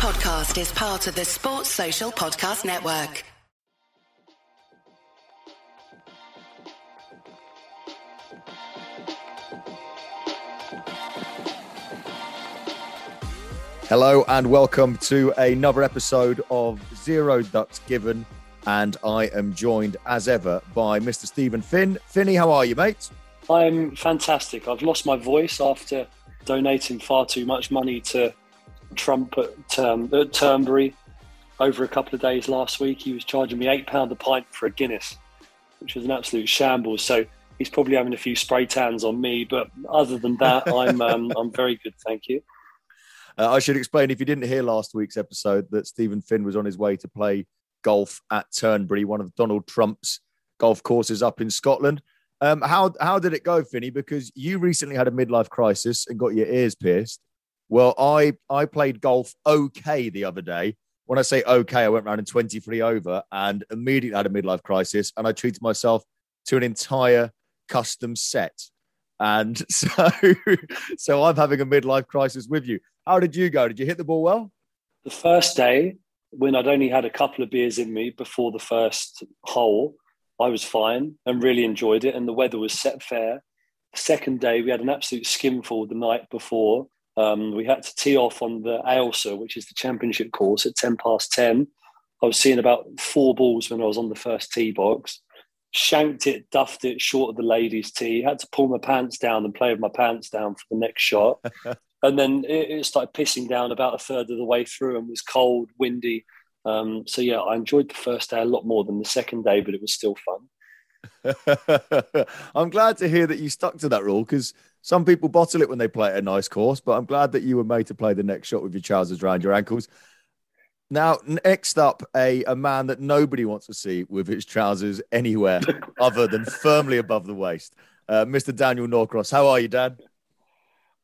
podcast is part of the Sports Social Podcast Network. Hello and welcome to another episode of Zero Ducks Given. And I am joined as ever by Mr. Stephen Finn. Finny, how are you, mate? I'm fantastic. I've lost my voice after donating far too much money to Trump at, um, at Turnberry over a couple of days last week. He was charging me £8 a pint for a Guinness, which was an absolute shambles. So he's probably having a few spray tans on me. But other than that, I'm, um, I'm very good. Thank you. Uh, I should explain if you didn't hear last week's episode that Stephen Finn was on his way to play golf at Turnberry, one of Donald Trump's golf courses up in Scotland. Um, how how did it go, Finny? Because you recently had a midlife crisis and got your ears pierced. Well, I I played golf okay the other day. When I say okay, I went round in 23 over and immediately had a midlife crisis, and I treated myself to an entire custom set. And so, so I'm having a midlife crisis with you. How did you go? Did you hit the ball well? The first day, when I'd only had a couple of beers in me before the first hole, I was fine and really enjoyed it. And the weather was set fair. The second day, we had an absolute skimful the night before. Um, we had to tee off on the Ailsa, which is the championship course, at 10 past 10. I was seeing about four balls when I was on the first tee box. Shanked it, duffed it short of the ladies' tee. Had to pull my pants down and play with my pants down for the next shot. and then it, it, started pissing down about a third of the way through and was cold, windy. Um, so yeah, I enjoyed the first day a lot more than the second day, but it was still fun. I'm glad to hear that you stuck to that rule because some people bottle it when they play at a nice course, but I'm glad that you were made to play the next shot with your trousers around your ankles. Now, next up, a, a man that nobody wants to see with his trousers anywhere other than firmly above the waist, uh, Mr. Daniel Norcross. How are you, Dan?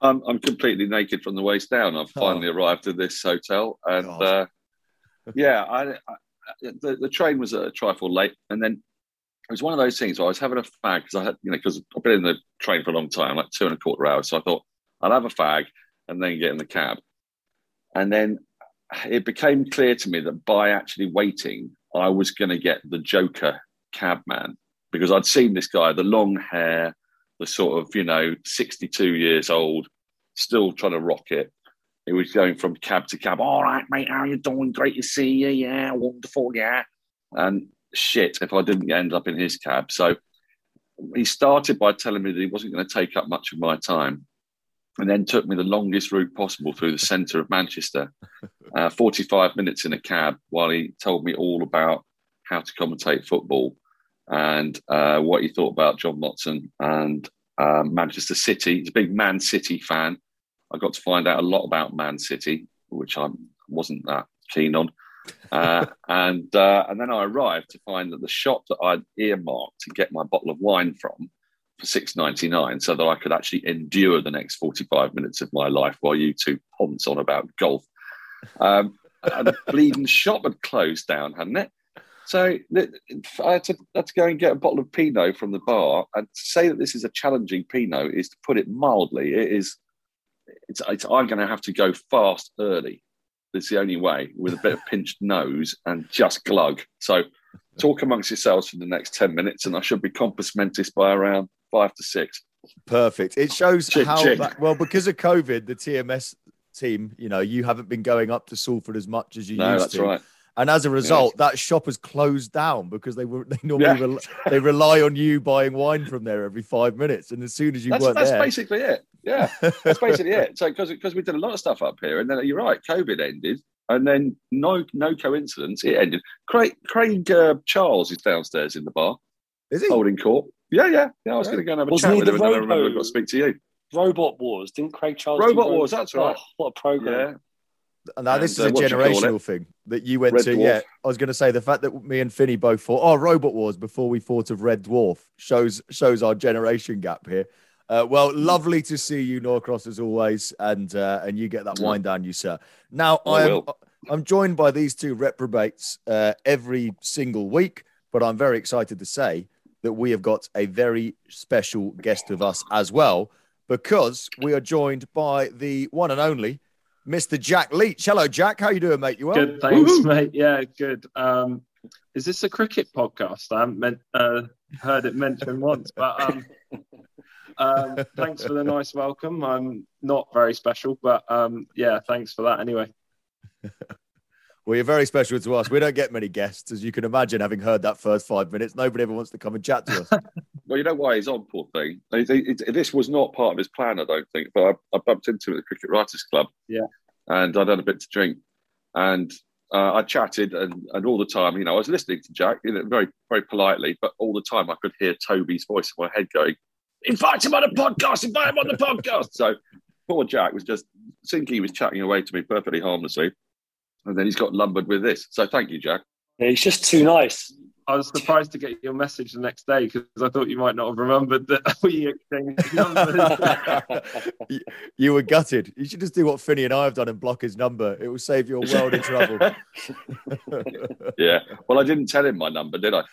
I'm, I'm completely naked from the waist down. I've finally oh. arrived at this hotel, and uh, yeah, I, I, the, the train was a trifle late, and then it was one of those things where I was having a fag because I had, you know, because I've been in the train for a long time, like two and a quarter hours. So I thought I'll have a fag and then get in the cab, and then it became clear to me that by actually waiting, I was going to get the Joker cabman because I'd seen this guy, the long hair the sort of, you know, 62 years old, still trying to rock it. He was going from cab to cab. All right, mate, how you doing? Great to see you. Yeah, wonderful. Yeah. And shit, if I didn't end up in his cab. So he started by telling me that he wasn't going to take up much of my time and then took me the longest route possible through the centre of Manchester, uh, 45 minutes in a cab while he told me all about how to commentate football and uh, what he thought about John Motson and um, Manchester City. He's a big Man City fan. I got to find out a lot about Man City, which I wasn't that keen on. Uh, and uh, and then I arrived to find that the shop that I'd earmarked to get my bottle of wine from for six ninety nine, so that I could actually endure the next forty five minutes of my life while you two ponce on about golf. Um, and the bleeding shop had closed down, hadn't it? So I had, to, had to go and get a bottle of Pinot from the bar. And to say that this is a challenging Pinot is to put it mildly. It is. It's, it's I'm going to have to go fast early. It's the only way with a bit of pinched nose and just glug. So talk amongst yourselves for the next 10 minutes and I should be compos mentis by around five to six. Perfect. It shows how, That, well, because of COVID, the TMS team, you know, you haven't been going up to Salford as much as you no, used that's to. right. And as a result, yes. that shop has closed down because they were they normally yeah. re- they rely on you buying wine from there every five minutes, and as soon as you that's, weren't that's there, basically it. Yeah, that's basically it. So because because we did a lot of stuff up here, and then you're right, COVID ended, and then no no coincidence, it ended. Craig Craig uh, Charles is downstairs in the bar. Is he holding court? Yeah, yeah, yeah. I was going to go and have a Wasn't chat with him, and then I remember I got to speak to you. Robot Wars, didn't Craig Charles? Robot Wars, that's right. Oh, what a program! Now and, this is uh, a generational thing that you went Red to. Dwarf. Yeah, I was going to say the fact that me and Finny both thought, oh, Robot Wars before we thought of Red Dwarf shows shows our generation gap here. Uh, well, lovely to see you, Norcross, as always, and uh, and you get that wine down, you sir. Now I'm I'm joined by these two reprobates uh, every single week, but I'm very excited to say that we have got a very special guest with us as well, because we are joined by the one and only Mr. Jack Leach. Hello, Jack. How you doing, mate? You well? Good, thanks, Woo-hoo. mate. Yeah, good. Um, is this a cricket podcast? I haven't meant, uh, heard it mentioned once, but um, um, thanks for the nice welcome. I'm not very special, but um, yeah, thanks for that anyway. Well, you're very special to us. We don't get many guests, as you can imagine, having heard that first five minutes. Nobody ever wants to come and chat to us. well, you know why he's on, poor thing. This was not part of his plan, I don't think. But I, I bumped into him at the Cricket Writers Club. Yeah. And I'd had a bit to drink. And uh, I chatted, and, and all the time, you know, I was listening to Jack, you know, very, very politely, but all the time I could hear Toby's voice in my head going, invite him on a podcast, invite him on the podcast. So poor Jack was just, thinking he was chatting away to me perfectly harmlessly and then he's got lumbered with this. So thank you, Jack. Yeah, he's just too nice. I was surprised to get your message the next day because I thought you might not have remembered that we exchanged numbers. you were gutted. You should just do what Finney and I have done and block his number. It will save you a world of trouble. yeah. Well, I didn't tell him my number, did I?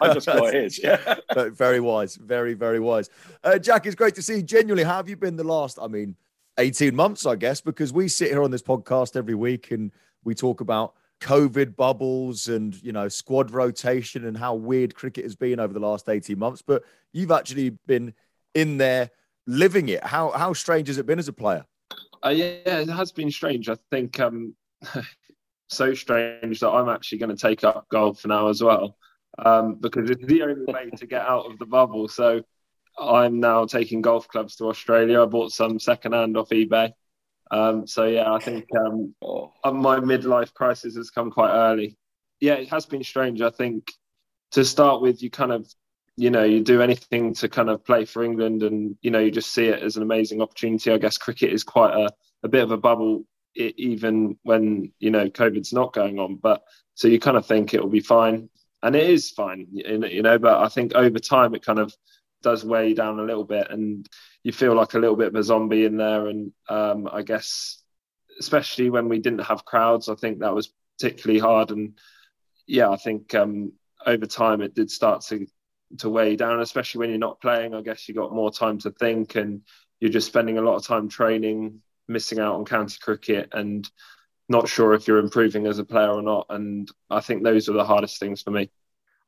I just got his. Yeah. very wise. Very, very wise. Uh, Jack, it's great to see you. Genuinely, how have you been the last? I mean, 18 months, I guess, because we sit here on this podcast every week and we talk about COVID bubbles and, you know, squad rotation and how weird cricket has been over the last 18 months. But you've actually been in there living it. How, how strange has it been as a player? Uh, yeah, it has been strange. I think um, so strange that I'm actually going to take up golf now as well um, because it's the only way to get out of the bubble. So I'm now taking golf clubs to Australia. I bought some secondhand off eBay. Um, so yeah, I think um, oh. my midlife crisis has come quite early. Yeah, it has been strange. I think to start with, you kind of, you know, you do anything to kind of play for England, and you know, you just see it as an amazing opportunity. I guess cricket is quite a, a bit of a bubble, even when you know COVID's not going on. But so you kind of think it will be fine, and it is fine, you know. But I think over time, it kind of does weigh you down a little bit, and you feel like a little bit of a zombie in there. And um, I guess, especially when we didn't have crowds, I think that was particularly hard. And yeah, I think um, over time it did start to to weigh down, especially when you're not playing. I guess you got more time to think, and you're just spending a lot of time training, missing out on county cricket, and not sure if you're improving as a player or not. And I think those are the hardest things for me.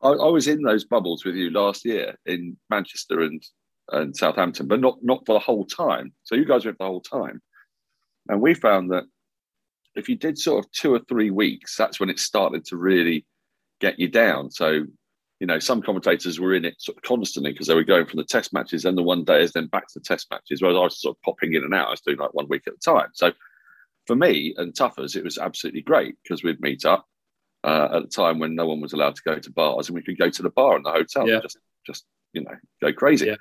I, I, was in those bubbles with you last year in Manchester and and Southampton, but not not for the whole time. So you guys went for the whole time, and we found that if you did sort of two or three weeks, that's when it started to really get you down. So you know, some commentators were in it sort of constantly because they were going from the test matches and the one days, then back to the test matches, whereas I was sort of popping in and out. I was doing like one week at a time. So for me and Tuffers, it was absolutely great because we'd meet up uh, at the time when no one was allowed to go to bars, and we could go to the bar in the hotel, yeah. just just you know go crazy. Yeah.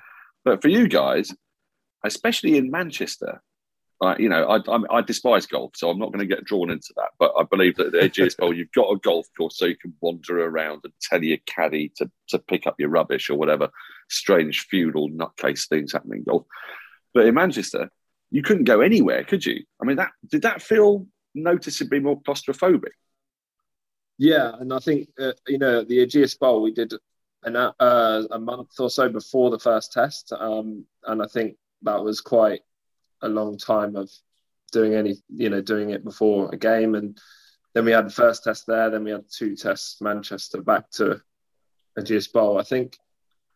But for you guys, especially in Manchester, uh, you know, I, I, I, despise golf, so I'm not going to get drawn into that. But I believe that at the Bowl, you've got a golf course so you can wander around and tell your caddy to, to pick up your rubbish or whatever strange feudal nutcase things happening in golf. But in Manchester, you couldn't go anywhere, could you? I mean, that did that feel noticeably more claustrophobic? Yeah, and I think uh, you know the Ageas Bowl we did an, uh, a month or so before the first test, um, and I think that was quite a long time of doing any you know doing it before a game, and then we had the first test there, then we had two tests Manchester back to Ageas Bowl. I think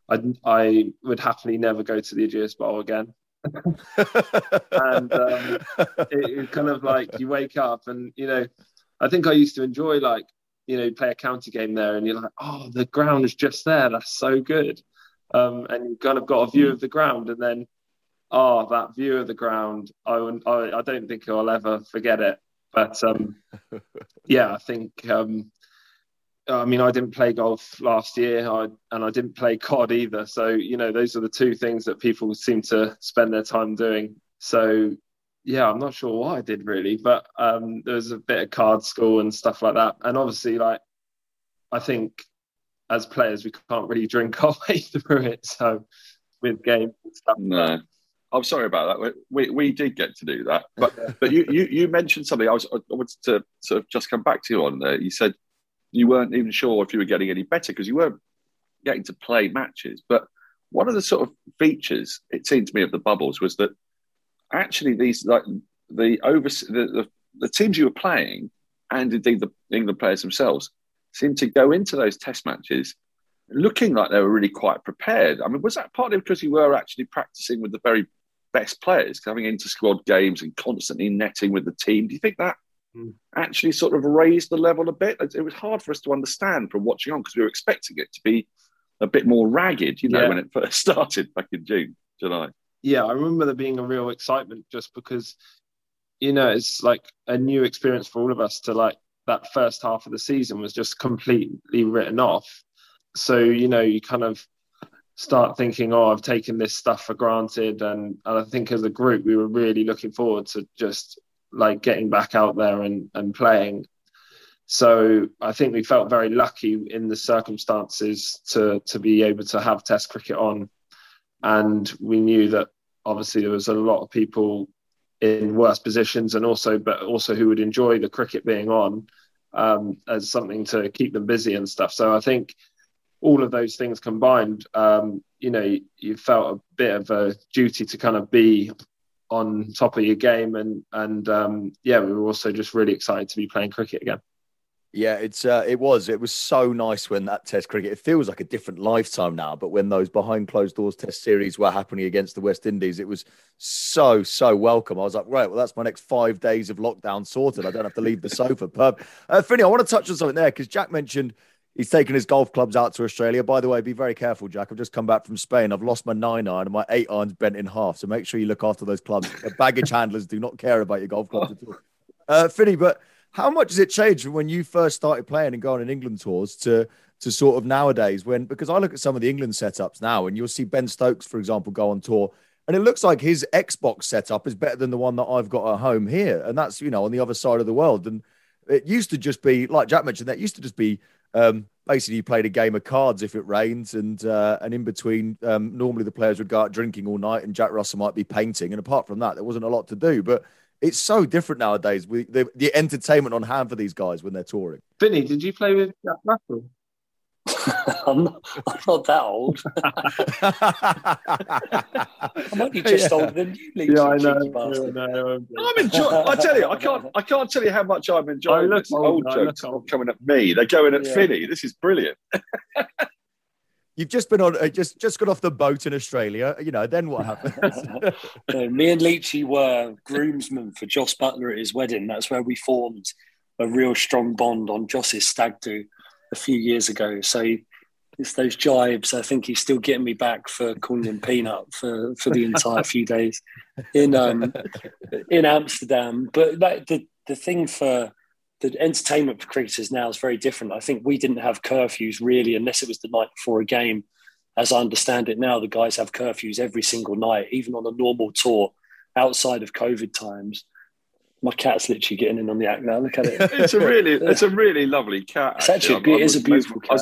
I I would happily never go to the Ageas Bowl again. and um, it, it kind of like you wake up and you know I think I used to enjoy like you know, play a county game there and you're like, oh, the ground is just there. That's so good. Um, and you've kind of got a view of the ground and then, oh, that view of the ground, I, I, I don't think I'll ever forget it. But um, yeah, I think, um, I mean, I didn't play golf last year I, and I didn't play COD either. So, you know, those are the two things that people seem to spend their time doing. So yeah, I'm not sure what I did really, but um, there was a bit of card school and stuff like that. And obviously, like, I think as players, we can't really drink our way through it. So with games and stuff. No. I'm sorry about that. We, we did get to do that, but but you, you, you mentioned something. I was I wanted to sort of just come back to you on there. You said you weren't even sure if you were getting any better because you weren't getting to play matches. But one of the sort of features it seemed to me of the bubbles was that actually these like the over the, the, the teams you were playing, and indeed the England players themselves, seemed to go into those Test matches looking like they were really quite prepared. I mean, was that partly because you were actually practicing with the very best players, coming into squad games and constantly netting with the team? Do you think that mm. actually sort of raised the level a bit? It was hard for us to understand from watching on because we were expecting it to be a bit more ragged, you know, yeah. when it first started back in June, July. Yeah, I remember there being a real excitement just because, you know, it's like a new experience for all of us to like that first half of the season was just completely written off. So you know you kind of start thinking oh i've taken this stuff for granted. And, and i think as a group we were really looking forward to just like getting back out there and, and playing. So i think we felt very lucky in the circumstances to to be able to have test cricket on and we knew that obviously there was a lot of people in worse positions and also but also who would enjoy the cricket being on um, as something to keep them busy and stuff so i think all of those things combined, um, you know, you, felt a bit of a duty to kind of be on top of your game, and and um, yeah, we were also just really excited to be playing cricket again. Yeah, it's uh, it was it was so nice when that Test cricket. It feels like a different lifetime now, but when those behind closed doors Test series were happening against the West Indies, it was so so welcome. I was like, right, well, that's my next five days of lockdown sorted. I don't have to leave the sofa. But uh, I want to touch on something there because Jack mentioned He's taken his golf clubs out to Australia. By the way, be very careful, Jack. I've just come back from Spain. I've lost my nine iron and my eight iron's bent in half. So make sure you look after those clubs. The baggage handlers do not care about your golf clubs at all. Uh, but how much has it changed from when you first started playing and going on England tours to to sort of nowadays? When because I look at some of the England setups now, and you'll see Ben Stokes, for example, go on tour, and it looks like his Xbox setup is better than the one that I've got at home here, and that's you know on the other side of the world. And it used to just be like Jack mentioned that used to just be um, basically, you played a game of cards if it rains, and uh, and in between, um, normally the players would go out drinking all night, and Jack Russell might be painting. And apart from that, there wasn't a lot to do. But it's so different nowadays with the, the entertainment on hand for these guys when they're touring. Vinny, did you play with Jack Russell? I'm, not, I'm not that old. I might be just yeah. older than you, Lee. Yeah, I know. Yeah, no, I'm enjoying. I tell you, I can't. I can't tell you how much I'm enjoying this old, old jokes coming at me. They're going at yeah. Finney. This is brilliant. You've just been on, uh, just just got off the boat in Australia. You know, then what happened? me and Leachy were groomsmen for Jos Buttler at his wedding. That's where we formed a real strong bond on Jos's stag do a few years ago. So it's those jibes. I think he's still getting me back for calling him peanut for, for the entire few days in um, in Amsterdam. But that, the the thing for the entertainment for cricketers now is very different. I think we didn't have curfews really, unless it was the night before a game. As I understand it now, the guys have curfews every single night, even on a normal tour outside of COVID times my cat's literally getting in on the act now. Look at it. it's a really, it's a really lovely cat. It's actually, actually it is a beautiful cat.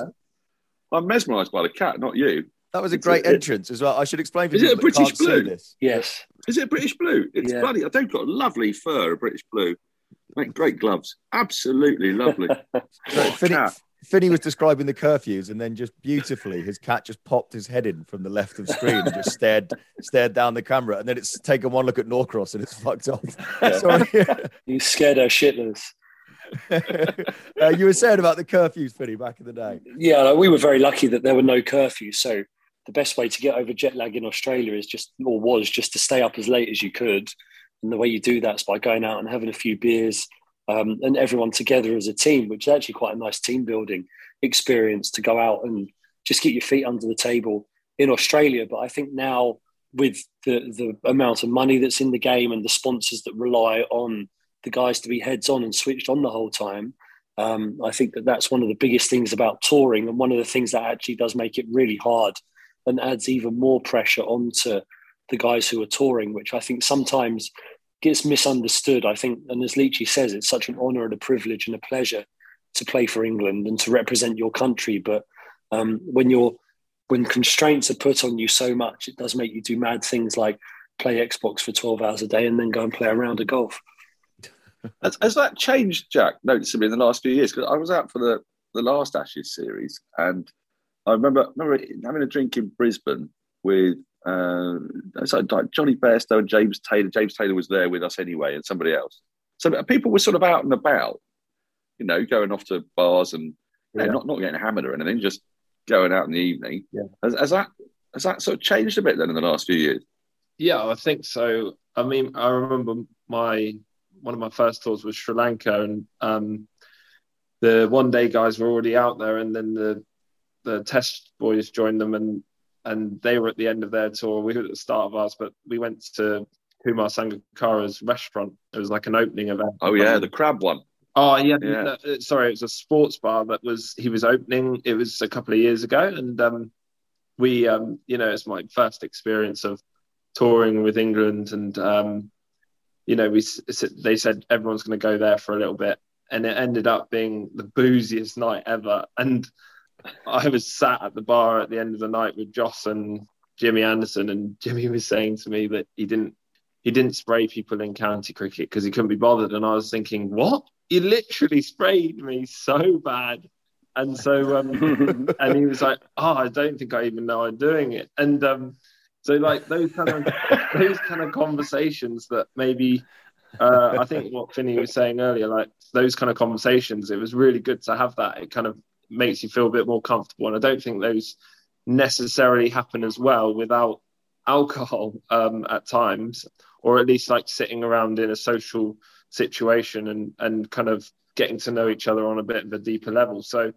I'm mesmerised by the cat, not you. That was a it's great a, entrance as well. I should explain for Is it a British blue? Yes. Is it a British blue? It's yeah. bloody. They've got lovely fur, a British blue. Make great gloves. Absolutely lovely. Finney was describing the curfews, and then just beautifully, his cat just popped his head in from the left of screen and just stared stared down the camera, and then it's taken one look at Norcross and it's fucked off. Yeah. Sorry, you scared our shitless. uh, you were saying about the curfews, Finney, back in the day. Yeah, we were very lucky that there were no curfews. So the best way to get over jet lag in Australia is just, or was, just to stay up as late as you could. And the way you do that is by going out and having a few beers, um, and everyone together as a team, which is actually quite a nice team building experience to go out and just get your feet under the table in Australia. But I think now with the the amount of money that's in the game and the sponsors that rely on the guys to be heads on and switched on the whole time, um, I think that that's one of the biggest things about touring and one of the things that actually does make it really hard and adds even more pressure onto the guys who are touring, which I think sometimes gets misunderstood. I think, and as Leachy says, it's such an honour and a privilege and a pleasure to play for England and to represent your country. But um, when you're when constraints are put on you so much, it does make you do mad things like play Xbox for 12 hours a day and then go and play a round of golf. Has, has that changed, Jack, noticeably in the last few years? Because I was out for the, the last Ashes series and I remember, remember having a drink in Brisbane with uh, so like Jonny Bairstow and James Taylor. James Taylor was there with us anyway, and somebody else. So people were sort of out and about, you know, going off to bars and yeah. not not getting hammered or anything, just going out in the evening. Yeah. Has, has, that has that sort of changed a bit then in the last few years? Yeah, I think so. I mean, I remember my one of my first tours was Sri Lanka, and um, the one day guys were already out there, and then the the test boys joined them, and and they were at the end of their tour. We were at the start of ours, but we went to Kumar Sangakkara's restaurant. It was like an opening event. Oh yeah, the crab one. Oh yeah, yeah. No, sorry, it was a sports bar that was he was opening. It was a couple of years ago, and um, we, um, you know, it's my first experience of touring with England, and um, you know, we they said everyone's going to go there for a little bit, and it ended up being the booziest night ever. And I was sat at the bar at the end of the night with Jos and Jimmy Anderson, and Jimmy was saying to me that he didn't he didn't spray people in county cricket because he couldn't be bothered. And I was thinking, what? He literally sprayed me so bad. And so, um, and he was like, "Oh, I don't think I even know I'm doing it." And um, so, like those kind of those kind of conversations that maybe uh, I think what Finney was saying earlier, like those kind of conversations, it was really good to have that. It kind of makes you feel a bit more comfortable. And I don't think those necessarily happen as well without alcohol um, at times, or at least like sitting around in a social situation and and kind of getting to know each other on a bit of a deeper level. So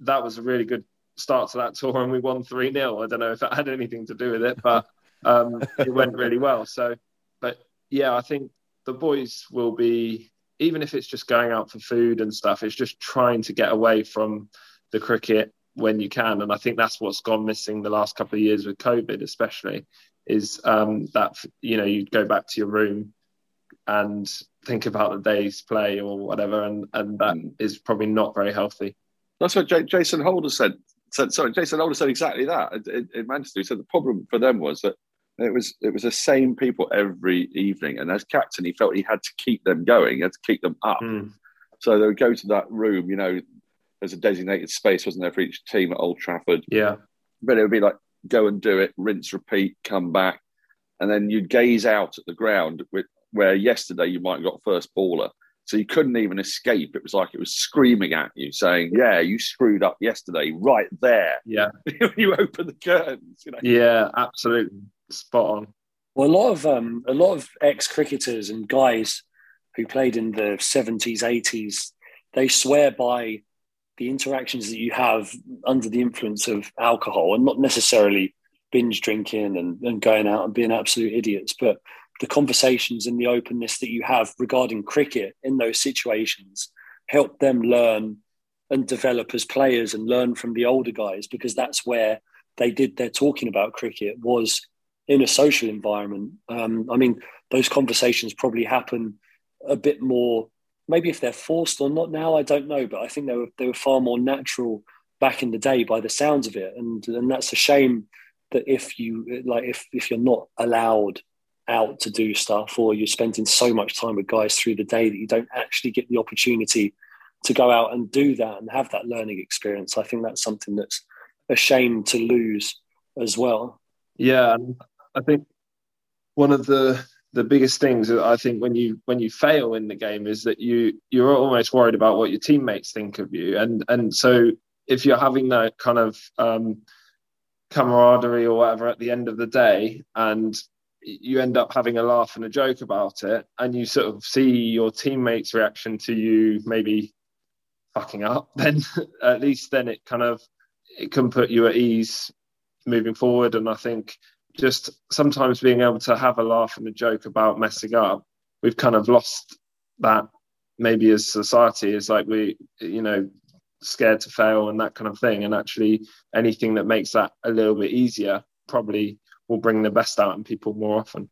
that was a really good start to that tour, and we won three 0 I don't know if that had anything to do with it, but um, it went really well. So, but yeah, I think the boys will be even if it's just going out for food and stuff, it's just trying to get away from the cricket when you can. And I think that's what's gone missing the last couple of years with COVID, especially, is um, that you know you go back to your room and think about the day's play or whatever, and and that mm. probably not very healthy. That's what J- Jason Holder said. said. Sorry, Jason Holder said exactly that in, in Manchester. He said the problem for them was that it was it was the same people every evening, and as captain, he felt he had to keep them going, he had to keep them up. Mm. So they would go to that room. You know, there's a designated space, wasn't there, for each team at Old Trafford? Yeah. But it would be like go and do it, rinse, repeat, come back, and then you'd gaze out at the ground. with, Where yesterday you might have got first baller, so you couldn't even escape. It was like it was screaming at you, saying, "Yeah, you screwed up yesterday, right there." Yeah, you open the curtains. You know? Yeah, absolutely spot on. Well, a lot of um, a lot of ex cricketers and guys who played in the seventies, eighties, they swear by the interactions that you have under the influence of alcohol, and not necessarily binge drinking and, and going out and being absolute idiots, but the conversations and the openness that you have regarding cricket in those situations help them learn and develop as players and learn from the older guys because that's where they did their talking about cricket was in a social environment. Um, I mean, those conversations probably happen a bit more. Maybe if they're forced or not now, I don't know. But I think they were they were far more natural back in the day by the sounds of it, and and that's a shame that if you like if if you're not allowed out to do stuff or you're spending so much time with guys through the day that you don't actually get the opportunity to go out and do that and have that learning experience. I think that's something that's a shame to lose as well. Yeah, I think one of the the biggest things that I think when you when you fail in the game is that you you're almost worried about what your teammates think of you, and and so if you're having that kind of um, camaraderie or whatever at the end of the day, and you end up having a laugh and a joke about it, and you sort of see your teammates' reaction to you maybe fucking up, then at least then it kind of it can put you at ease moving forward. And I think just sometimes being able to have a laugh and a joke about messing up, we've kind of lost that maybe as society is like we, you know, scared to fail and that kind of thing. And actually, anything that makes that a little bit easier probably will bring the best out in people more often.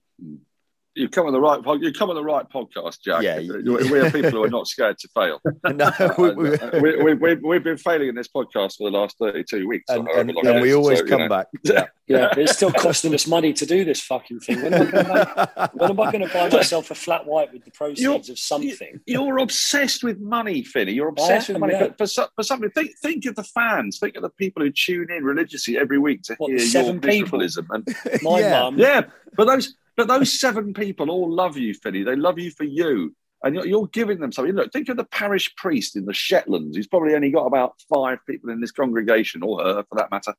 You come on the right. You come on the right podcast, Jack. Yeah, we are people who are not scared to fail. no, we, uh, we, we, we, have been failing in this podcast for the last thirty-two weeks, and, and, and we always so, come you know. back. Yeah. yeah, it's still costing us money to do this fucking thing. When am I going to buy myself a flat white with the proceeds you're, of something? You're obsessed with money, Finny. You're obsessed am, with money yeah. for, for, for, something. Think, think of the fans. Think of the people who tune in religiously every week to what, hear your miserableism. And my yeah. mum, yeah, but those but those seven people all love you, Philly. They love you for you. And you're, you're, giving them something. Look, think of the parish priest in the Shetlands. He's probably only got about five people in this congregation, or her for that matter.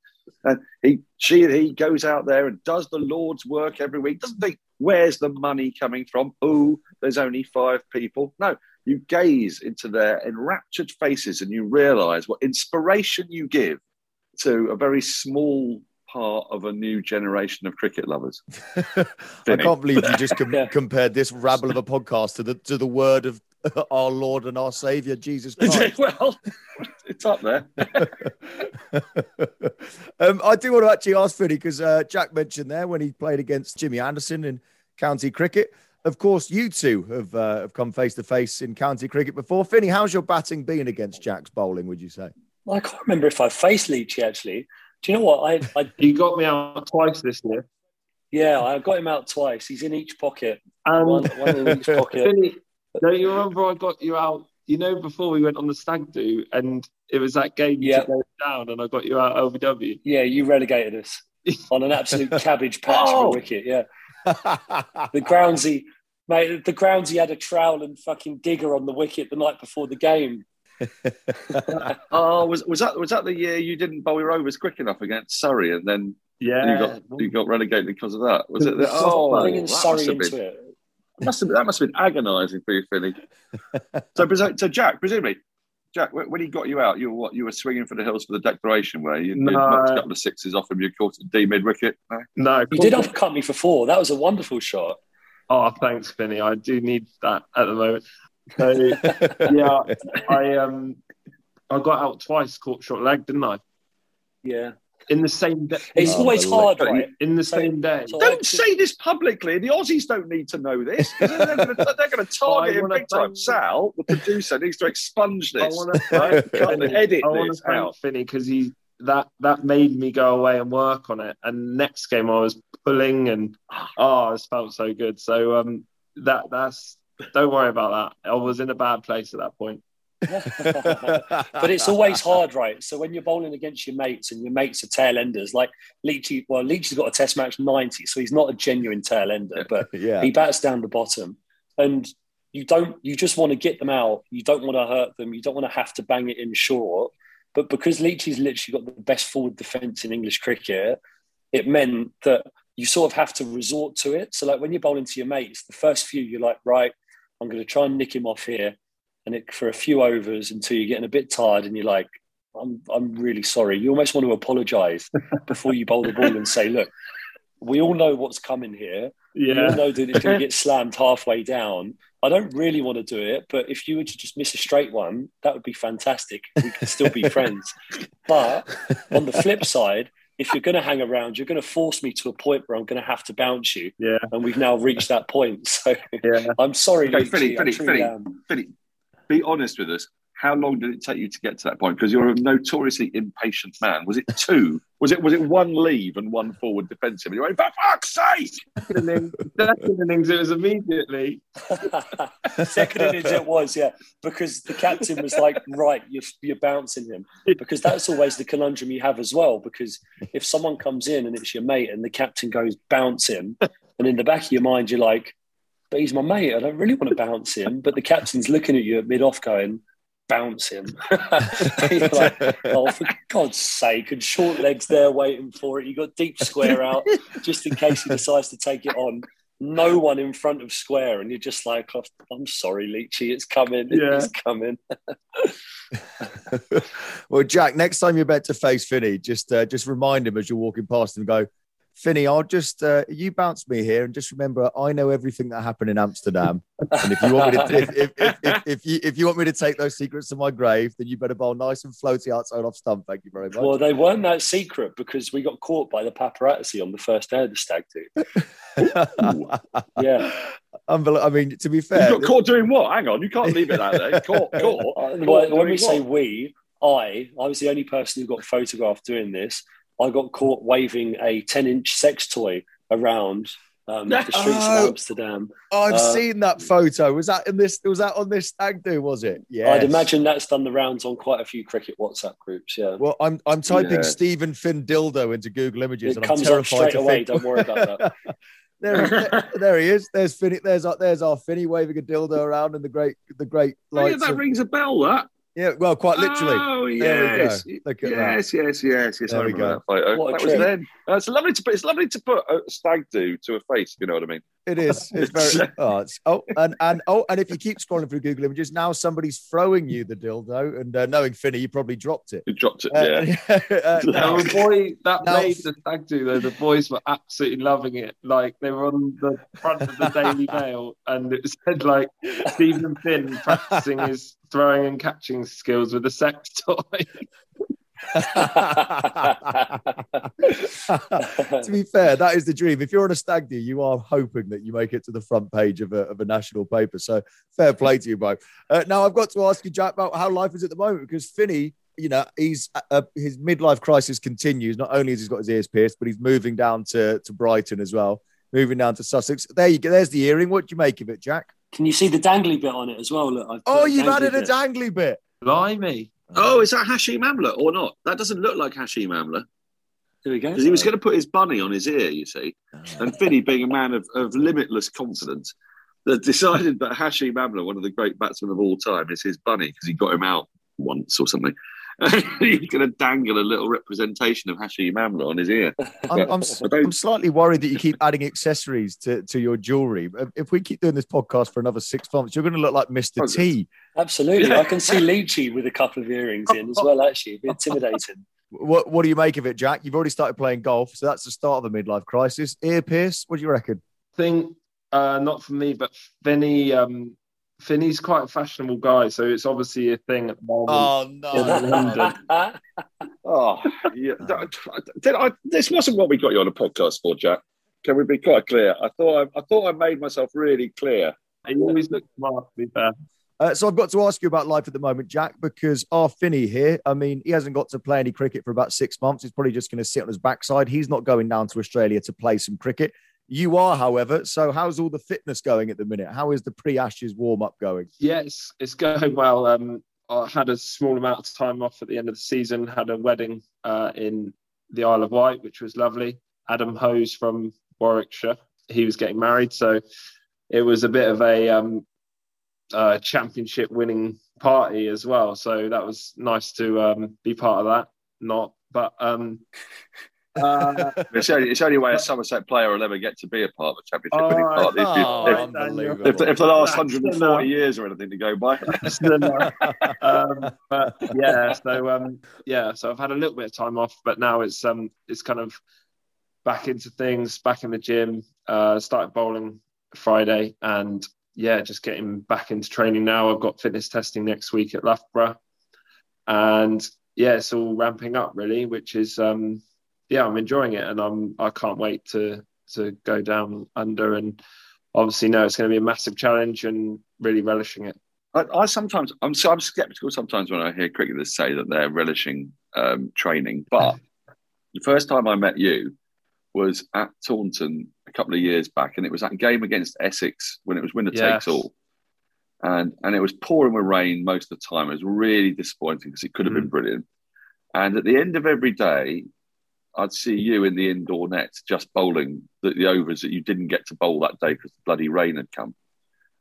And he, she, he goes out there and does the Lord's work every week. Doesn't think, where's the money coming from? Oh, there's only five people. No, you gaze into their enraptured faces and you realize what inspiration you give to a very small part of a new generation of cricket lovers. I can't believe you just com- compared this rabble of a podcast to the to the word of our Lord and our Savior Jesus Christ. well, it's up there. um, I do want to actually ask Finny because uh, Jack mentioned there when he played against Jimmy Anderson in county cricket. Of course, you two have uh, have come face to face in county cricket before. Finny, how's your batting been against Jack's bowling? Would you say? Well, I can't remember if I faced Leachy actually. Do you know what? I, I he got me out twice this year. Yeah, I got him out twice. He's in each pocket. And one, one in each pocket. don't you remember I got you out? You know, before we went on the stag do, and it was that game you yep. down, and I got you out LBW. Yeah, you relegated us on an absolute cabbage patch oh. a wicket. Yeah, the groundsy, mate. The groundsy had a trowel and fucking digger on the wicket the night before the game. oh, was was that was that the year you didn't bowl your overs quick enough against Surrey, and then yeah, you got you got relegated because of that? Was it? The, oh, bringing Surrey into been, it. Must have, that must have been agonising for you, Philly. so, so Jack, presumably, Jack, when he got you out, you were what? You were swinging for the hills for the declaration, where you, no. knocked a couple of sixes off him. You caught it D mid wicket. No, no you did uppercut me for four. That was a wonderful shot. Oh, thanks, Finny. I do need that at the moment. So yeah, I um I got out twice, caught short leg, didn't I? Yeah. In the same day. It's oh, always hard, right? In the so, same day. So don't say this publicly. The Aussies don't need to know this. They're going to target him big time. Sal, the producer, needs to expunge this. I want to edit I this out. Finny because he that that made me go away and work on it. And next game I was pulling and oh, it felt so good. So um, that that's don't worry about that. I was in a bad place at that point. but it's always hard, right? So when you're bowling against your mates and your mates are tail enders, like Leachy, well, Leachy's got a test match 90, so he's not a genuine tail ender, but yeah. he bats down the bottom. And you don't, you just want to get them out. You don't want to hurt them. You don't want to have to bang it in short. But because Leachy's literally got the best forward defence in English cricket, it meant that you sort of have to resort to it. So, like when you're bowling to your mates, the first few, you're like, right, I'm going to try and nick him off here and it for a few overs until you're getting a bit tired and you're like, I'm I'm really sorry. You almost want to apologise before you bowl the ball and say, look, we all know what's coming here. Yeah. We all know that it's going to get slammed halfway down. I don't really want to do it, but if you were to just miss a straight one, that would be fantastic. We could still be friends. But on the flip side, if you're going to hang around, you're going to force me to a point where I'm going to have to bounce you. Yeah. And we've now reached that point. So yeah. I'm sorry. Okay, Philly, Philly, Philly, um, Philly, be honest with us. How long did it take you to get to that point? Because you're a notoriously impatient man. Was it two? was it was it one leave and one forward defensive? And you went, for fuck's sake! Second innings, it was immediately. Second innings, it was, yeah. Because the captain was like, right, you're, you're bouncing him. Because that's always the conundrum you have as well. Because if someone comes in and it's your mate and the captain goes, bounce him, and in the back of your mind, you're like, but he's my mate. I don't really want to bounce him. But the captain's looking at you at mid off going, bounce him. like, oh, for God's sake. And short legs there waiting for it. You got deep square out just in case he decides to take it on. No one in front of square. And you're just like, oh, I'm sorry, Leachy, it's coming. Yeah. It's coming. well, Jack, next time you're about to face Finney, just uh, just remind him as you're walking past him, go, Finny, I'll just uh, you bounce me here and just remember I know everything that happened in Amsterdam. and if you want me to if, if, if, if, if you if you want me to take those secrets to my grave, then you better bowl nice and floaty outside off stump. Thank you very much. Well, they weren't that secret because we got caught by the paparazzi on the first day of the stag do. yeah. Unbelievable. I mean, to be fair, you got caught doing what? Hang on, you can't leave it that way. Caught, caught. Well, when we say we, I, I was the only person who got photographed doing this. I got caught waving a 10 inch sex toy around um, the streets Oh. of Amsterdam. I've Uh, seen that photo. Was that in this? Was that on this stag do? Was it? Yeah. I'd imagine that's done the rounds on quite a few cricket WhatsApp groups. Yeah. Well, I'm I'm typing Yeah. Stephen Finn dildo into Google Images, It and I'm comes up terrified straight to away. think. Don't worry about that. there, there, there he is. There's Finny. There's our, there's our Finny waving a dildo around in the great the great Oh, yeah, that of- rings a bell. That. Yeah, well, quite literally. Oh There we go. yes, Look at yes, yes, yes, yes. There I we remember go. That, photo. What a that was trip. then. Uh, it's lovely to put. It's lovely to put a stag do to a face. You know what I mean? It is. It's very. Oh, it's, oh, and and oh, and if you keep scrolling through Google Images, now somebody's throwing you the dildo, and uh, knowing Finny, you probably dropped it. You dropped it. Uh, yeah. uh, No, now- the boy that Now- made the stag do though, the boys were absolutely loving it. Like they were on the front of the Daily Mail, and it said like Stephen Finn practicing his throwing and catching skills with a sex toy. To be fair, that is the dream. If you're on a stag do, you are hoping that you make it to the front page of a, of a national paper. So fair play to you both. Uh, now I've got to ask you, Jack, about how life is at the moment because Finney, you know, he's uh, his midlife crisis continues. Not only has he got his ears pierced, but he's moving down to to Brighton as well, moving down to Sussex. There you go. There's the earring. What do you make of it, Jack? Can you see the dangly bit on it as well? Look, Oh, you've dangly added a dangly bit. Blimey. Oh, is that Hashim Amla or not? That doesn't look like Hashim Amla There we go. because he was going to put his bunny on his ear. You see, ah. and Finney, being a man of, of limitless confidence, that decided that Hashim Amla, one of the great batsmen of all time, is his bunny because he got him out once or something. He's going to dangle a little representation of Hashim Amla on his ear. I'm, I'm, I don't- I'm slightly worried that you keep adding accessories to, to your jewelry. If we keep doing this podcast for another six months, you're going to look like Mr. T. Absolutely. Yeah. I can see Leachy with a couple of earrings in as well, actually. A bit intimidating. What, what do you make of it, Jack? You've already started playing golf, so that's the start of a midlife crisis. Ear pierce, what do you reckon? think uh, not for me, but Finney. Um, Finney's quite a fashionable guy, so it's obviously a thing at the moment. Oh, Yeah. London. Oh, yeah. Did I, this wasn't what we got you on a podcast for, Jack. Can we be quite clear? I thought I, I thought I made myself really clear. he always looks smart. To be fair, Uh, so I've got to ask you about life at the moment, Jack, because our Finney here, I mean, he hasn't got to play any cricket for about six months. He's probably just going to sit on his backside. He's not going down to Australia to play some cricket. You are, however. So how's all the fitness going at the minute? How is the pre-Ashes warm-up going? yeah, it's, it's going well. Um, I had a small amount of time off at the end of the season. Had a wedding uh, in the Isle of Wight, which was lovely. Adam Hose from Warwickshire. He was getting married, so it was a bit of a um, uh, championship winning party as well. So that was nice to um, be part of that. Not, but um, uh, It's only, it's only way a Somerset player will ever get to be a part of a championship Oh, winning party. If, Oh, if, if, if the last That's 140 enough. years or anything to go by. um, but yeah, so um, yeah, so I've had a little bit of time off, but now it's um, it's kind of back into things, back in the gym. Uh, started bowling Friday, and yeah, just getting back into training now. I've got fitness testing next week at Loughborough, and yeah, it's all ramping up really, which is um, yeah, I'm enjoying it, and I'm I can't wait to to go down under and obviously know it's going to be a massive challenge and really relishing it. I, I sometimes I'm so I'm skeptical sometimes when I hear cricketers say that they're relishing um, training. But the first time I met you was at Taunton a couple of years back, and it was that game against Essex when it was winner Yes. takes all, and and it was pouring with rain most of the time. It was really disappointing because it could have been brilliant. And at the end of every day, I'd see you in the indoor nets just bowling the, the overs that you didn't get to bowl that day because the bloody rain had come.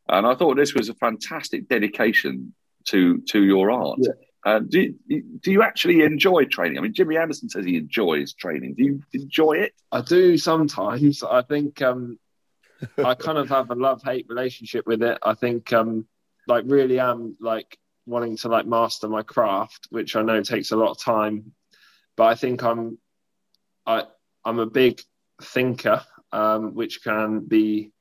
And I thought this was a fantastic dedication to to your art. Yeah. Uh, do, you, do you actually enjoy training? I mean, Jimmy Anderson says he enjoys training. Do you enjoy it? I do sometimes. I think um, I kind of have a love hate relationship with it. I think um, like really am like wanting to like master my craft, which I know takes a lot of time. But I think I'm I I'm a big thinker, um, which can be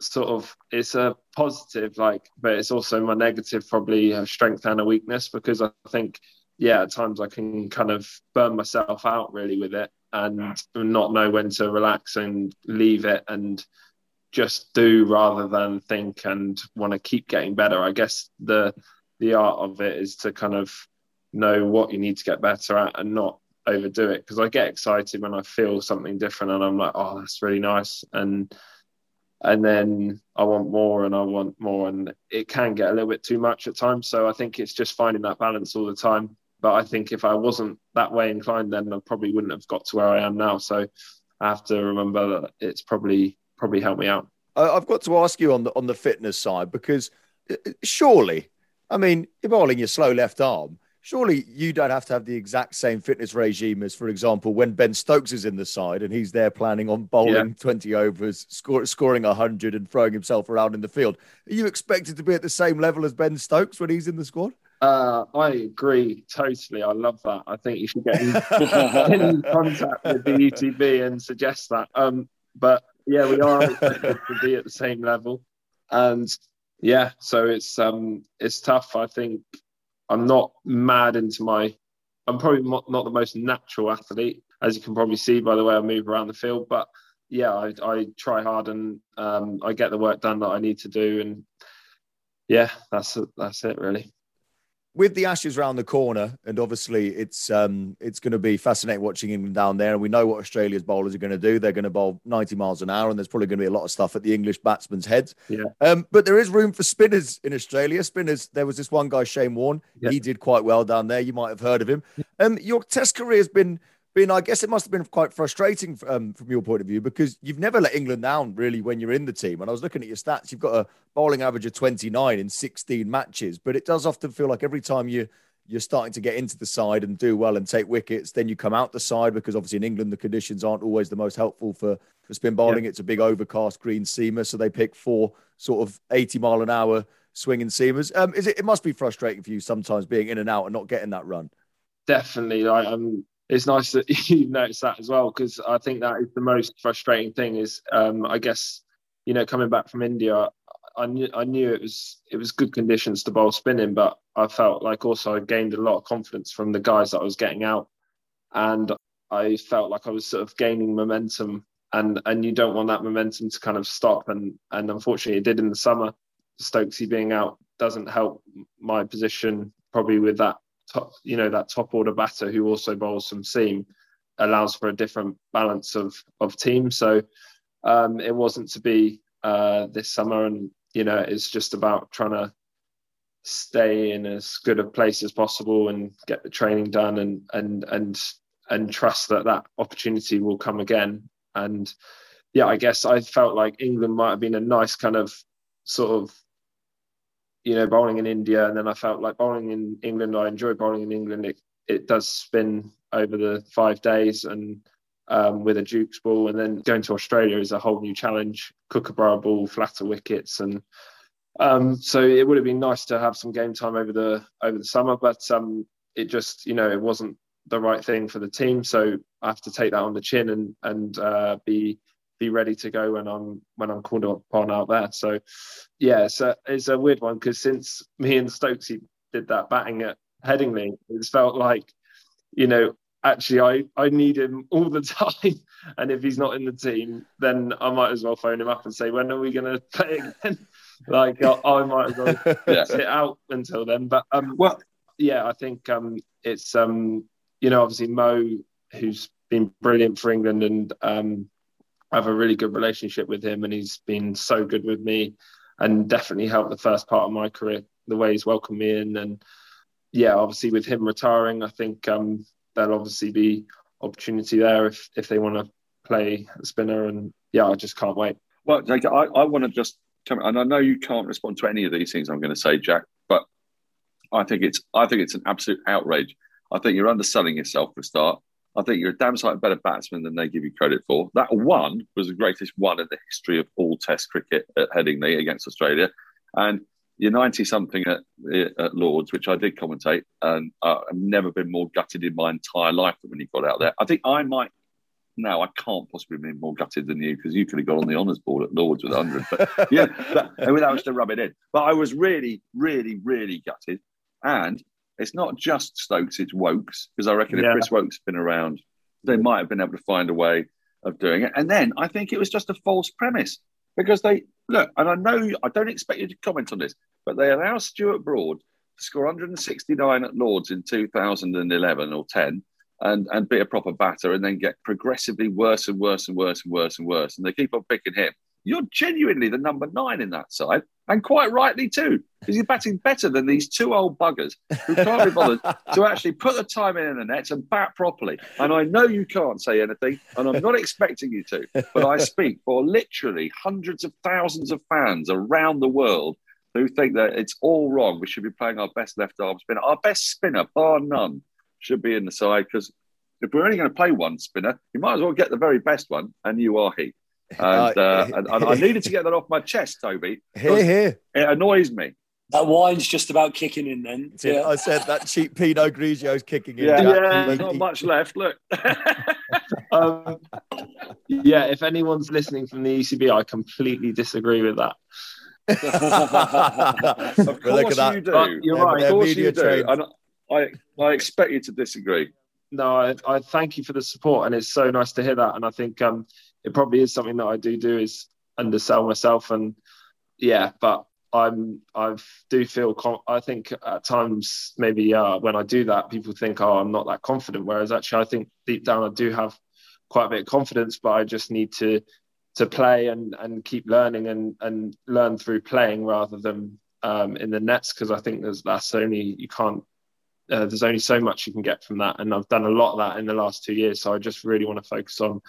sort of it's a positive, like, but it's also my negative, probably a strength and a weakness because I think, yeah, at times I can kind of burn myself out really with it and not know when to relax and leave it and just do rather than think and want to keep getting better. I guess the the art of it is to kind of know what you need to get better at and not overdo it because I get excited when I feel something different and I'm like, oh, that's really nice and and then I want more and I want more and it can get a little bit too much at times. So I think it's just finding that balance all the time. But I think if I wasn't that way inclined, then I probably wouldn't have got to where I am now. So I have to remember that it's probably probably helped me out. I've got to ask you on the on the fitness side because uh, surely, I mean, you're bowling your slow left arm surely you don't have to have the exact same fitness regime as, for example, when Ben Stokes is in the side and he's there planning on bowling yeah. 20 overs, score, scoring 100 and throwing himself around in the field. Are you expected to be at the same level as Ben Stokes when he's in the squad? Uh, I agree totally. I love that. I think you should get in, in contact with the ECB and suggest that. Um, but yeah, we are expected to be at the same level, and yeah, so it's um, it's tough. I think I'm not mad into my. I'm probably not, the most natural athlete, as you can probably see by the way I move around the field. But yeah, I, I try hard and um, I get the work done that I need to do, and yeah, that's that's it really with the Ashes around the corner, and obviously it's um, it's going to be fascinating watching England down there. And we know what Australia's bowlers are going to do. They're going to bowl 90 miles an hour, and there's probably going to be a lot of stuff at the English batsmen's heads. Yeah. Um, but there is room for spinners in Australia. Spinners. There was this one guy, Shane Warne. Yeah. He did quite well down there. You might have heard of him. Um, your Test career has been been, I guess it must have been quite frustrating um, from your point of view because you've never let England down really when you're in the team. And I was looking at your stats, you've got a bowling average of 29 in 16 matches, but it does often feel like every time you you're starting to get into the side and do well and take wickets, then you come out the side because obviously in England the conditions aren't always the most helpful for, for spin bowling. Yeah. It's a big overcast green seamer, so they pick four sort of 80 mile an hour swinging seamers. Um, is it? It must be frustrating for you sometimes being in and out and not getting that run. Definitely, I, um, it's nice that you notice that as well because I think that is the most frustrating thing. Is um, I guess you know coming back from India, I knew I knew it was it was good conditions to bowl spinning, but I felt like also I gained a lot of confidence from the guys that I was getting out, and I felt like I was sort of gaining momentum, and and you don't want that momentum to kind of stop, and and unfortunately it did in the summer. Stokesy being out doesn't help my position probably with that top, you know that top order batter who also bowls some seam allows for a different balance of of team. So um, it wasn't to be uh, this summer, and you know, it's just about trying to stay in as good a place as possible and get the training done and and and and trust that that opportunity will come again. And yeah, I guess I felt like England might have been a nice kind of sort of you know bowling in India, and then I felt like bowling in England. I enjoy bowling in England. It it does spin over the five days and um, with a Duke's ball, and then going to Australia is a whole new challenge. Kookaburra ball, flatter wickets, and um, so it would have been nice to have some game time over the over the summer, but um, it just you know it wasn't the right thing for the team. So I have to take that on the chin and and uh, be be ready to go when I'm when I'm called upon out there. So yeah, so it's a weird one because since me and Stokesy did that batting at Headingley, it's felt like you know actually I, I need him all the time. And if he's not in the team, then I might as well phone him up and say, when are we going to play again? like I, I, might as well yeah. sit out until then. But um, well, yeah, I think um, it's um, you know obviously Mo, who's been brilliant for England, and um, I have a really good relationship with him, and he's been so good with me, and definitely helped the first part of my career. The way he's welcomed me in, and yeah, obviously with him retiring, I think um, there'll obviously be opportunity there if if they want to play spinner. And yeah, I just can't wait. Well, Jake, I, I want to just come, and I know you can't respond to any of these things I'm going to say, Jack, but I think it's I think it's an absolute outrage. I think you're underselling yourself for a start. I think you're a damn sight better batsman than they give you credit for. That one was the greatest one in the history of all Test cricket at Headingley against Australia, and you're 90 something at, at Lords, which I did commentate, and I've never been more gutted in my entire life than when you got out there. I think I might now I can't possibly be more gutted than you because you could have got on the honours board at Lords with 100. But yeah, that, I mean, that was to rub it in. But I was really, really, really gutted. And it's not just Stokes, it's Woakes, because I reckon yeah. if Chris Woakes had been around, they mm. might have been able to find a way of doing it. And then I think it was just a false premise because they look, and I know I don't expect you to comment on this, but they allow Stuart Broad to score 169 at Lords in 2011 or 10 and, and be a proper batter and then get progressively worse and worse and worse and worse and worse. And they keep on picking him. You're genuinely the number nine in that side, and quite rightly too, because you're batting better than these two old buggers who can't be bothered to actually put the time in in the nets and bat properly. And I know you can't say anything, and I'm not expecting you to, but I speak for literally hundreds of thousands of fans around the world who think that it's all wrong. We should be playing our best left arm spinner, our best spinner, bar none, should be in the side because if we're only going to play one spinner, you might as well get the very best one, and you are he. And, uh, uh, and, and, I needed to get that off my chest, Toby. Here, here. It annoys me. That wine's just about kicking in then. Yeah. I said that cheap Pinot Grigio's kicking in. Yeah, yeah there's not much left. Look. um, yeah, if anyone's listening from the ECB, I completely disagree with that. of course you do. But you're right. Of course you do. And I, I expect you to disagree. No, I, I thank you for the support, and it's so nice to hear that. And I think um, it probably is something that I do do is undersell myself, and yeah, but I'm I do feel I think at times maybe uh, when I do that, people think oh I'm not that confident, whereas actually I think deep down I do have quite a bit of confidence, but I just need to to play and and keep learning and and learn through playing rather than um, in the nets because I think there's that's only you can't uh, there's only so much you can get from that, and I've done a lot of that in the last two years. So I just really want to focus on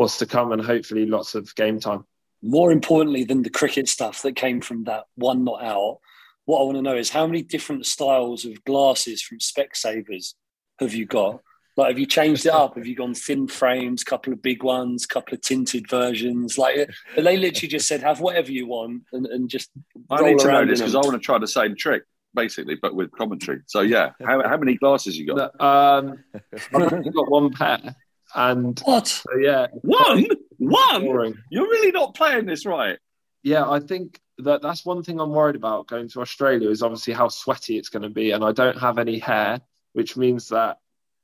what's to come and hopefully lots of game time. More importantly than the cricket stuff that came from that one not out, what I want to know is how many different styles of glasses from Specsavers have you got? Like, have you changed it up? Have you gone thin frames, couple of big ones, couple of tinted versions? Like, they literally just said, have whatever you want and, and just. I need to know this because I want to try the same trick basically, but with commentary. So yeah, how, how many glasses you got? Um, I've got one pair. And what? So, yeah, one, one. Boring. You're really not playing this right. Yeah, I think that that's one thing I'm worried about going to Australia is obviously how sweaty it's going to be, and I don't have any hair, which means that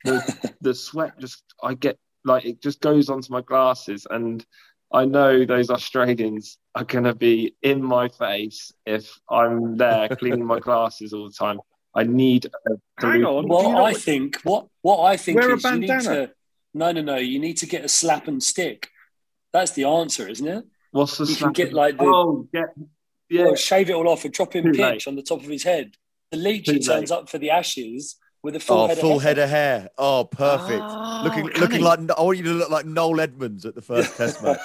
the, the sweat just I get like it just goes onto my glasses, and I know those Australians are going to be in my face if I'm there cleaning my glasses all the time. I need. A Hang on. Well, I think what what I think is you need to. No, no, no. You need to get a slap and stick. That's the answer, isn't it? What's the? You can get like the. Oh, get yeah. Well, shave it all off and drop him pitch late. on the top of his head. The leechy turns up for the ashes with a full, oh, head, full of head of hair. Oh, perfect. Oh, looking looking like I want you to look like Noel Edmonds at the first test match.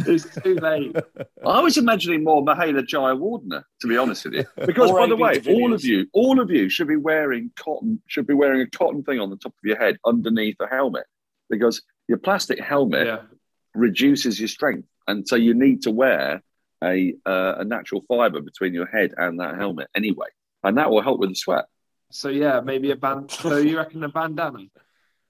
it's too late. I was imagining more Mahela Jayawardene, to be honest with you. Because by the way, all of you, all of you should be wearing cotton, should be wearing a cotton thing on the top of your head underneath a helmet. Because your plastic helmet yeah. reduces your strength. And so you need to wear a uh, a natural fiber between your head and that helmet anyway. And that will help with the sweat. So yeah, maybe a band. So you reckon a bandana?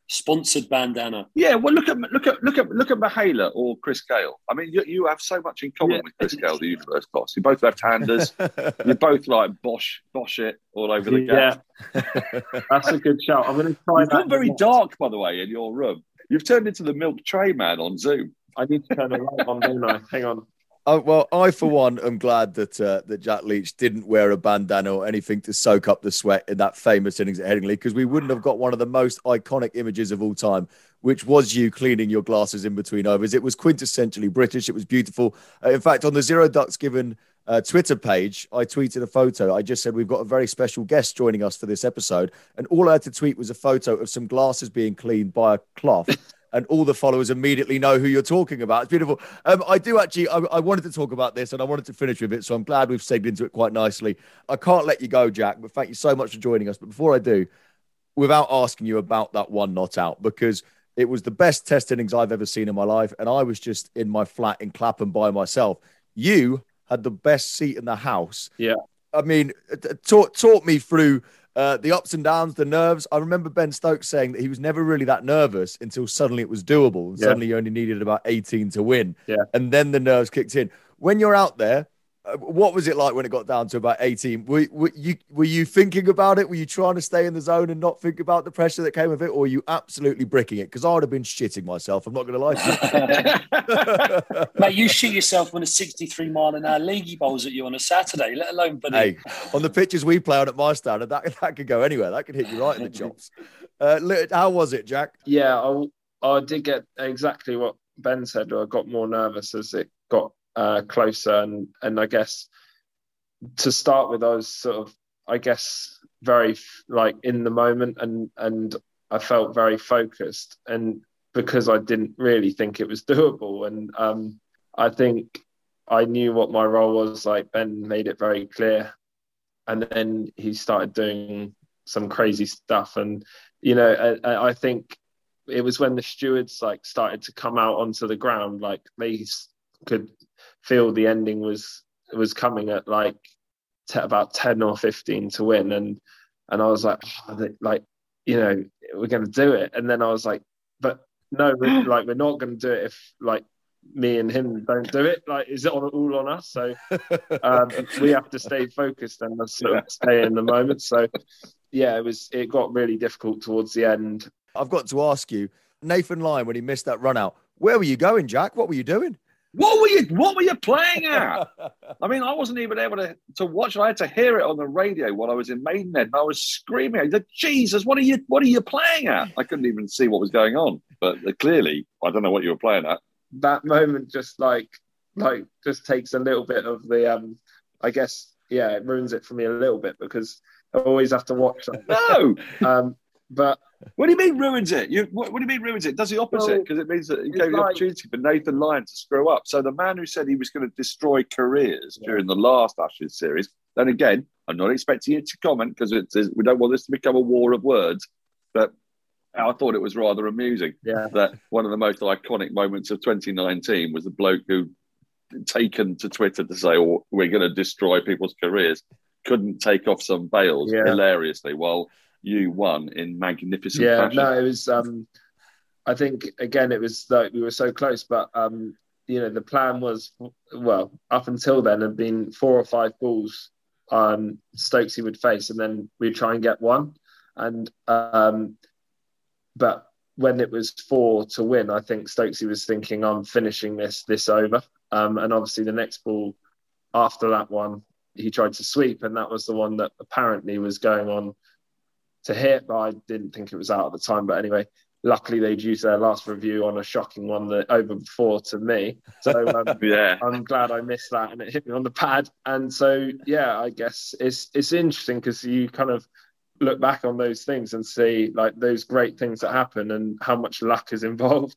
Sponsored bandana. Yeah, well, look at look at look at look at Mahela or Chris Gayle. I mean, you, you have so much in common yeah. with Chris Gayle, the universe boss. You're both left-handers. You're both like Bosh Bosh it all over the yeah. That's a good shout. I'm going to try. You've gone very dark, by the way, in your room. You've turned into the milk tray man on Zoom. I need to turn the light on, don't I? Hang on. Uh, well, I for one am glad that uh, that Jack Leach didn't wear a bandana or anything to soak up the sweat in that famous innings at Headingley because we wouldn't have got one of the most iconic images of all time, which was you cleaning your glasses in between overs. It was quintessentially British. It was beautiful. Uh, in fact, on the Zero Ducks Given uh, Twitter page, I tweeted a photo. I just said we've got a very special guest joining us for this episode, and all I had to tweet was a photo of some glasses being cleaned by a cloth and all the followers immediately know who you're talking about. It's beautiful. Um, I do actually, I, I, wanted to talk about this and I wanted to finish with it. So I'm glad we've segued into it quite nicely. I can't let you go, Jack, but thank you so much for joining us. But before I do, without asking you about that one not out, because it was the best test innings I've ever seen in my life. And I was just in my flat in Clapham by myself. You had the best seat in the house. Yeah. I mean, talk, talk me through Uh, the ups and downs, the nerves. I remember Ben Stokes saying that he was never really that nervous until suddenly it was doable. And Yeah. Suddenly you only needed about 18 to win. Yeah. And then the nerves kicked in. When you're out there, what was it like when it got down to about 18? Were, were, you, were you thinking about it? Were you trying to stay in the zone and not think about the pressure that came with it? Or were you absolutely bricking it? Because I would have been shitting myself. I'm not going to lie to you. Mate, you shit yourself when a 63 mile an hour leaguey bowls at you on a Saturday, let alone but hey, on the pitches we play on at my standard, that, that could go anywhere. That could hit you right in the chops. Uh, how was it, Jack? Yeah, I, I did get exactly what Ben said. I got more nervous as it got uh, closer, and and I guess to start with, I was sort of, I guess, very like in the moment, and and I felt very focused, and because I didn't really think it was doable, and um, I think I knew what my role was. Like Ben made it very clear, and then he started doing some crazy stuff, and you know, I, I think it was when the stewards like started to come out onto the ground, like they could feel the ending was was coming at like t- about ten or fifteen to win, and and I was like, oh, they- like you know, we're going to do it, and then I was like, but no, we're, like we're not going to do it if like me and him don't do it. Like, is it on, all on us? So um, we have to stay focused and sort of stay in the moment. So yeah, it was. It got really difficult towards the end. I've got to ask you, Nathan Lyon, when he missed that run out, where were you going, Jack? What were you doing? What were you What were you playing at? I mean, I wasn't even able to, to watch it. I had to hear it on the radio while I was in Maidenhead, and I was screaming. I said, "Jesus, what are you What are you playing at?" I couldn't even see what was going on, but uh, clearly, I don't know what you were playing at. That moment just like like just takes a little bit of the um. I guess yeah, it ruins it for me a little bit because I always have to watch that. No, Um, but what do you mean ruins it? You what, what do you mean ruins it? Does the opposite Well, because it means that he gave the opportunity for Nathan Lyon to screw up. So the man who said he was going to destroy careers during the last Ashes series. Then again, I'm not expecting you to comment because it's we don't want this to become a war of words, but. I thought it was rather amusing. yeah, that one of the most iconic moments of 2019 was the bloke who taken to Twitter to say, oh, we're going to destroy people's careers, couldn't take off some bails Yeah. hilariously while you won in magnificent yeah. fashion. No, it was. Um, I think again, it was like we were so close, but um, you know, the plan was well up until then had been four or five balls um Stokesy would face, and then we'd try and get one, and um, but when it was four to win, I think Stokesy was thinking, I'm finishing this this over. Um, and obviously the next ball after that one, he tried to sweep, and that was the one that apparently was going on to hit, but I didn't think it was out at the time. But anyway, luckily they'd used their last review on a shocking one that over four to me. So um, Yeah. I'm glad I missed that and it hit me on the pad. And so, yeah, I guess it's it's interesting because you kind of look back on those things and see like those great things that happen and how much luck is involved.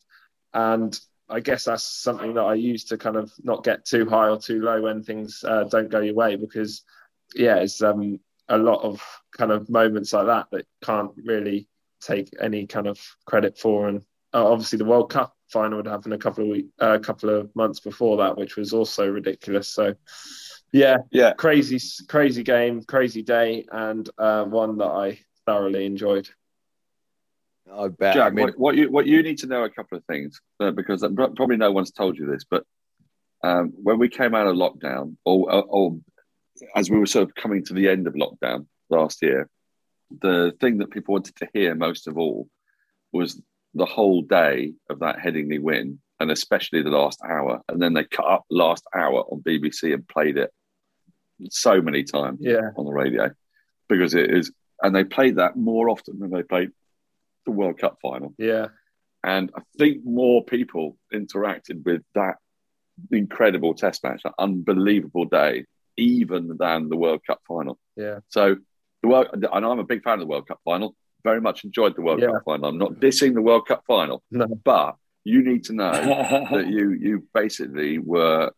And I guess that's something that I use to kind of not get too high or too low when things uh, don't go your way because, yeah, it's um, a lot of kind of moments like that that can't really take any kind of credit for. And uh, obviously, the World Cup final would happen a couple of week, a uh, couple of months before that, which was also ridiculous. So, yeah, Yeah. crazy, crazy game, crazy day, and uh, one that I thoroughly enjoyed. I bet. Jack, I mean, what, what you what you need to know a couple of things uh, because uh, probably no one's told you this, but um, when we came out of lockdown, or, or, or as we were sort of coming to the end of lockdown last year, the thing that people wanted to hear most of all was the whole day of that Headingley win, and especially the last hour. And then they cut up the last hour on BBC and played it so many times Yeah, on the radio because it is, and they played that more often than they played the World Cup final. yeah, And I think more people interacted with that incredible test match, that unbelievable day, even than the World Cup final. yeah, So the World, and I'm a big fan of the World Cup final. Very much enjoyed the World Yeah. Cup final. I'm not dissing the World Cup final, no, but you need to know that you you basically were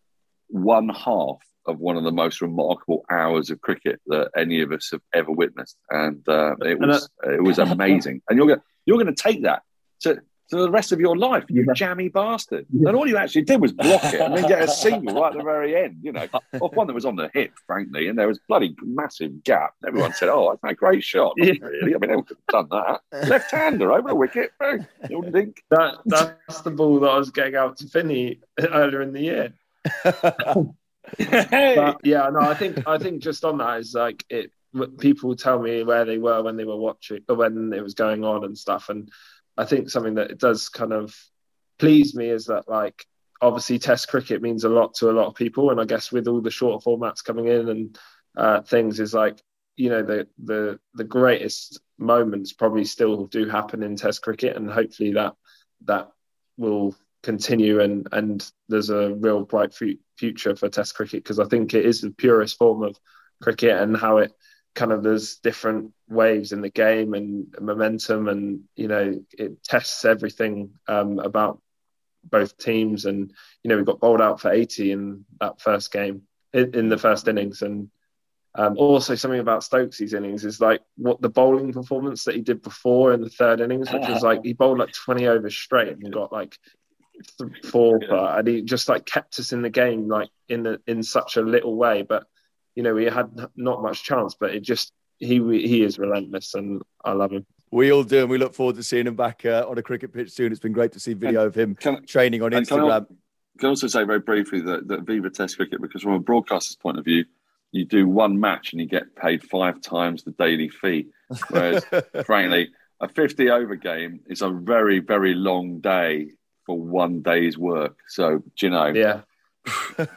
one half of one of the most remarkable hours of cricket that any of us have ever witnessed, and uh, it And was it was amazing. And you're going you're going to take that to for the rest of your life, you yeah. jammy bastard. Yeah. And all you actually did was block it and then get a single right at the very end, you know, off one that was on the hip, frankly, and there was bloody massive gap. Everyone said, "Oh, that's a great shot." Yeah. Really, I mean, they could have done that. Left-hander over a wicket, you think that that's the ball that I was getting out to Finney earlier in the year. but, yeah, no, I think I think just on that is like it. People tell me where they were when they were watching, when it was going on and stuff, and I think something that it does kind of please me is that like obviously Test cricket means a lot to a lot of people, and I guess with all the shorter formats coming in and uh, things is like you know the the the greatest moments probably still do happen in Test cricket, and hopefully that that will continue and and there's a real bright future for Test cricket. Because I think it is the purest form of cricket and how it kind of there's different waves in the game and momentum and you know it tests everything um, about both teams. And you know we got bowled out for 80 in that first game in, in the first innings. And um, also something about Stokes' innings is like what the bowling performance that he did before in the third innings which was like he bowled like 20 overs straight and got like four and he just like kept us in the game like in the in such a little way. But you know, we had not much chance, but it just he he is relentless, and I love him. We all do, and we look forward to seeing him back uh, on a cricket pitch soon. It's been great to see video of him can, training on Instagram. Can I, can also say very briefly that, that Viva Test cricket, because from a broadcaster's point of view, you do one match and you get paid five times the daily fee. Whereas, frankly, a 50 over game is a very, very long day for one day's work. So, you know, yeah.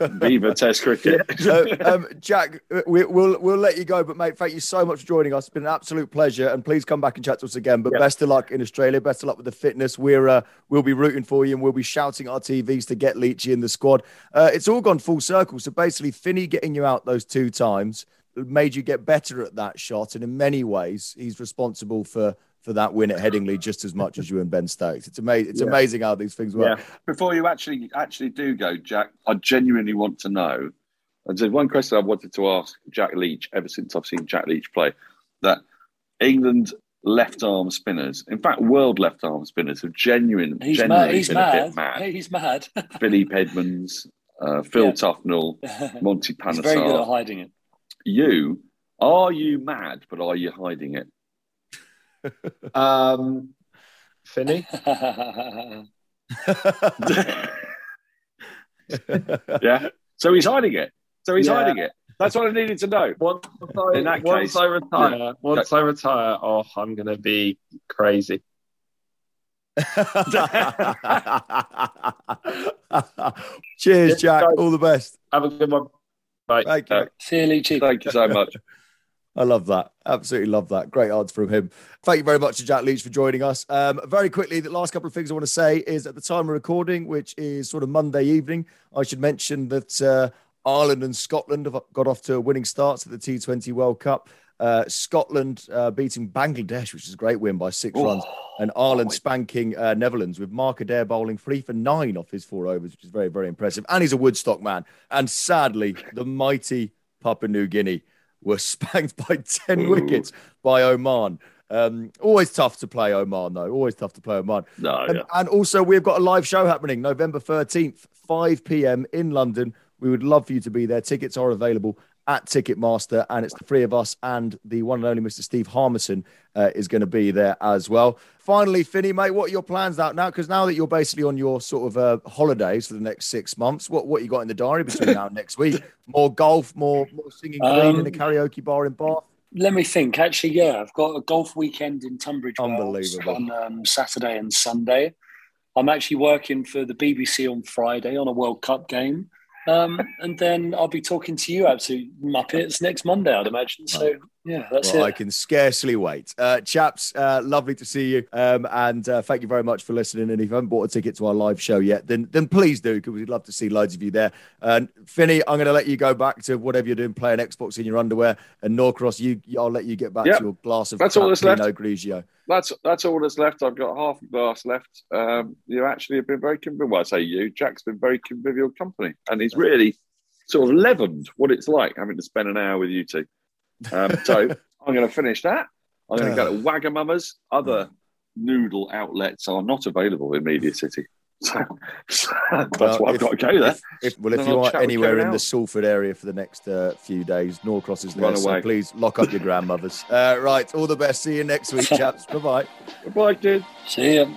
Viva Test cricket. so, um, Jack, we, will we'll let you go, but mate, thank you so much for joining us. It's been an absolute pleasure, and please come back and chat to us again. But best of luck in Australia. Best of luck with the fitness. We're uh, we'll be rooting for you, and we'll be shouting our TVs to get Leachy in the squad. Uh, it's all gone full circle. So basically, Finney getting you out those two times made you get better at that shot, and in many ways, he's responsible for for that win at Headingley just as much as you and Ben Stokes. It's amazing. It's yeah. amazing how these things work. Yeah. Before you actually actually do go, Jack, I genuinely want to know. And there's one question I've wanted to ask Jack Leach ever since I've seen Jack Leach play. That England left arm spinners, in fact, world left arm spinners, have genuine, he's genuinely mad. He's been mad. a bit mad. He's mad. Philippe Edmonds, uh, Phil yeah. Tufnell, Monty Panesar. He's very good at hiding it. You are you mad, but are you hiding it? Um, Finney? yeah. So he's hiding it. So he's yeah. hiding it. That's what I needed to know. Once, I, In that once case, I retire, yeah. once I retire, oh, I'm going to be crazy. Cheers, Jack. All the best. Have a good one. Bye. Thank you. See you, Leachy. Thank you so much. I love that. Absolutely love that. Great answer from him. Thank you very much to Jack Leach for joining us. Um, very quickly, the last couple of things I want to say is at the time of recording, which is sort of Monday evening, I should mention that uh, Ireland and Scotland have got off to winning starts at the T20 World Cup. Uh, Scotland uh, beating Bangladesh, which is a great win by six oh, runs, and Ireland oh spanking uh, Netherlands with Mark Adair bowling three for nine off his four overs, which is very, very impressive. And he's a Woodstock man. And sadly, the mighty Papua New Guinea were spanked by 10 Ooh. wickets by Oman. Um, always tough to play Oman, though. Always tough to play Oman. No, and, yeah. and also, we've got a live show happening November 13th, 5 p.m. in London. We would love for you to be there. Tickets are available at Ticketmaster, and it's the three of us and the one and only Mr. Steve Harmison uh, is going to be there as well. Finally, Finney, mate, what are your plans out now? Because now that you're basically on your sort of uh, holidays for the next six months, what what you got in the diary between now and next week? More golf, more more singing um, in a karaoke bar in Bath. Let me think. Actually, yeah, I've got a golf weekend in Tunbridge Unbelievable. on um, Saturday and Sunday. I'm actually working for the BBC on Friday on a World Cup game. Um, and then I'll be talking to you absolute muppets next Monday, I'd imagine. So yeah, that's well, it. I can scarcely wait. Uh, chaps, uh, lovely to see you. Um, and uh, thank you very much for listening. And if you haven't bought a ticket to our live show yet, then then please do, because we'd love to see loads of you there. And Finney, I'm going to let you go back to whatever you're doing, playing Xbox in your underwear. And Norcross, you, I'll let you get back yep. to your glass of that's all that's left. Grigio. That's that's all that's left. I've got half a glass left. Um, you actually have been very convivial. Well, I say you, Jack's been very convivial company, and he's really sort of leavened what it's like having to spend an hour with you two. Um, so I'm going to finish that. I'm going to go to Wagamama's, other noodle outlets are not available in Media City. So, so that's well, why I've if, got to go there. If, if well, if you are anywhere in the Salford area for the next uh, few days, Norcross is there. So please lock up your grandmothers. Uh, right, all the best. See you next week, chaps. bye bye. Goodbye, kid. See you.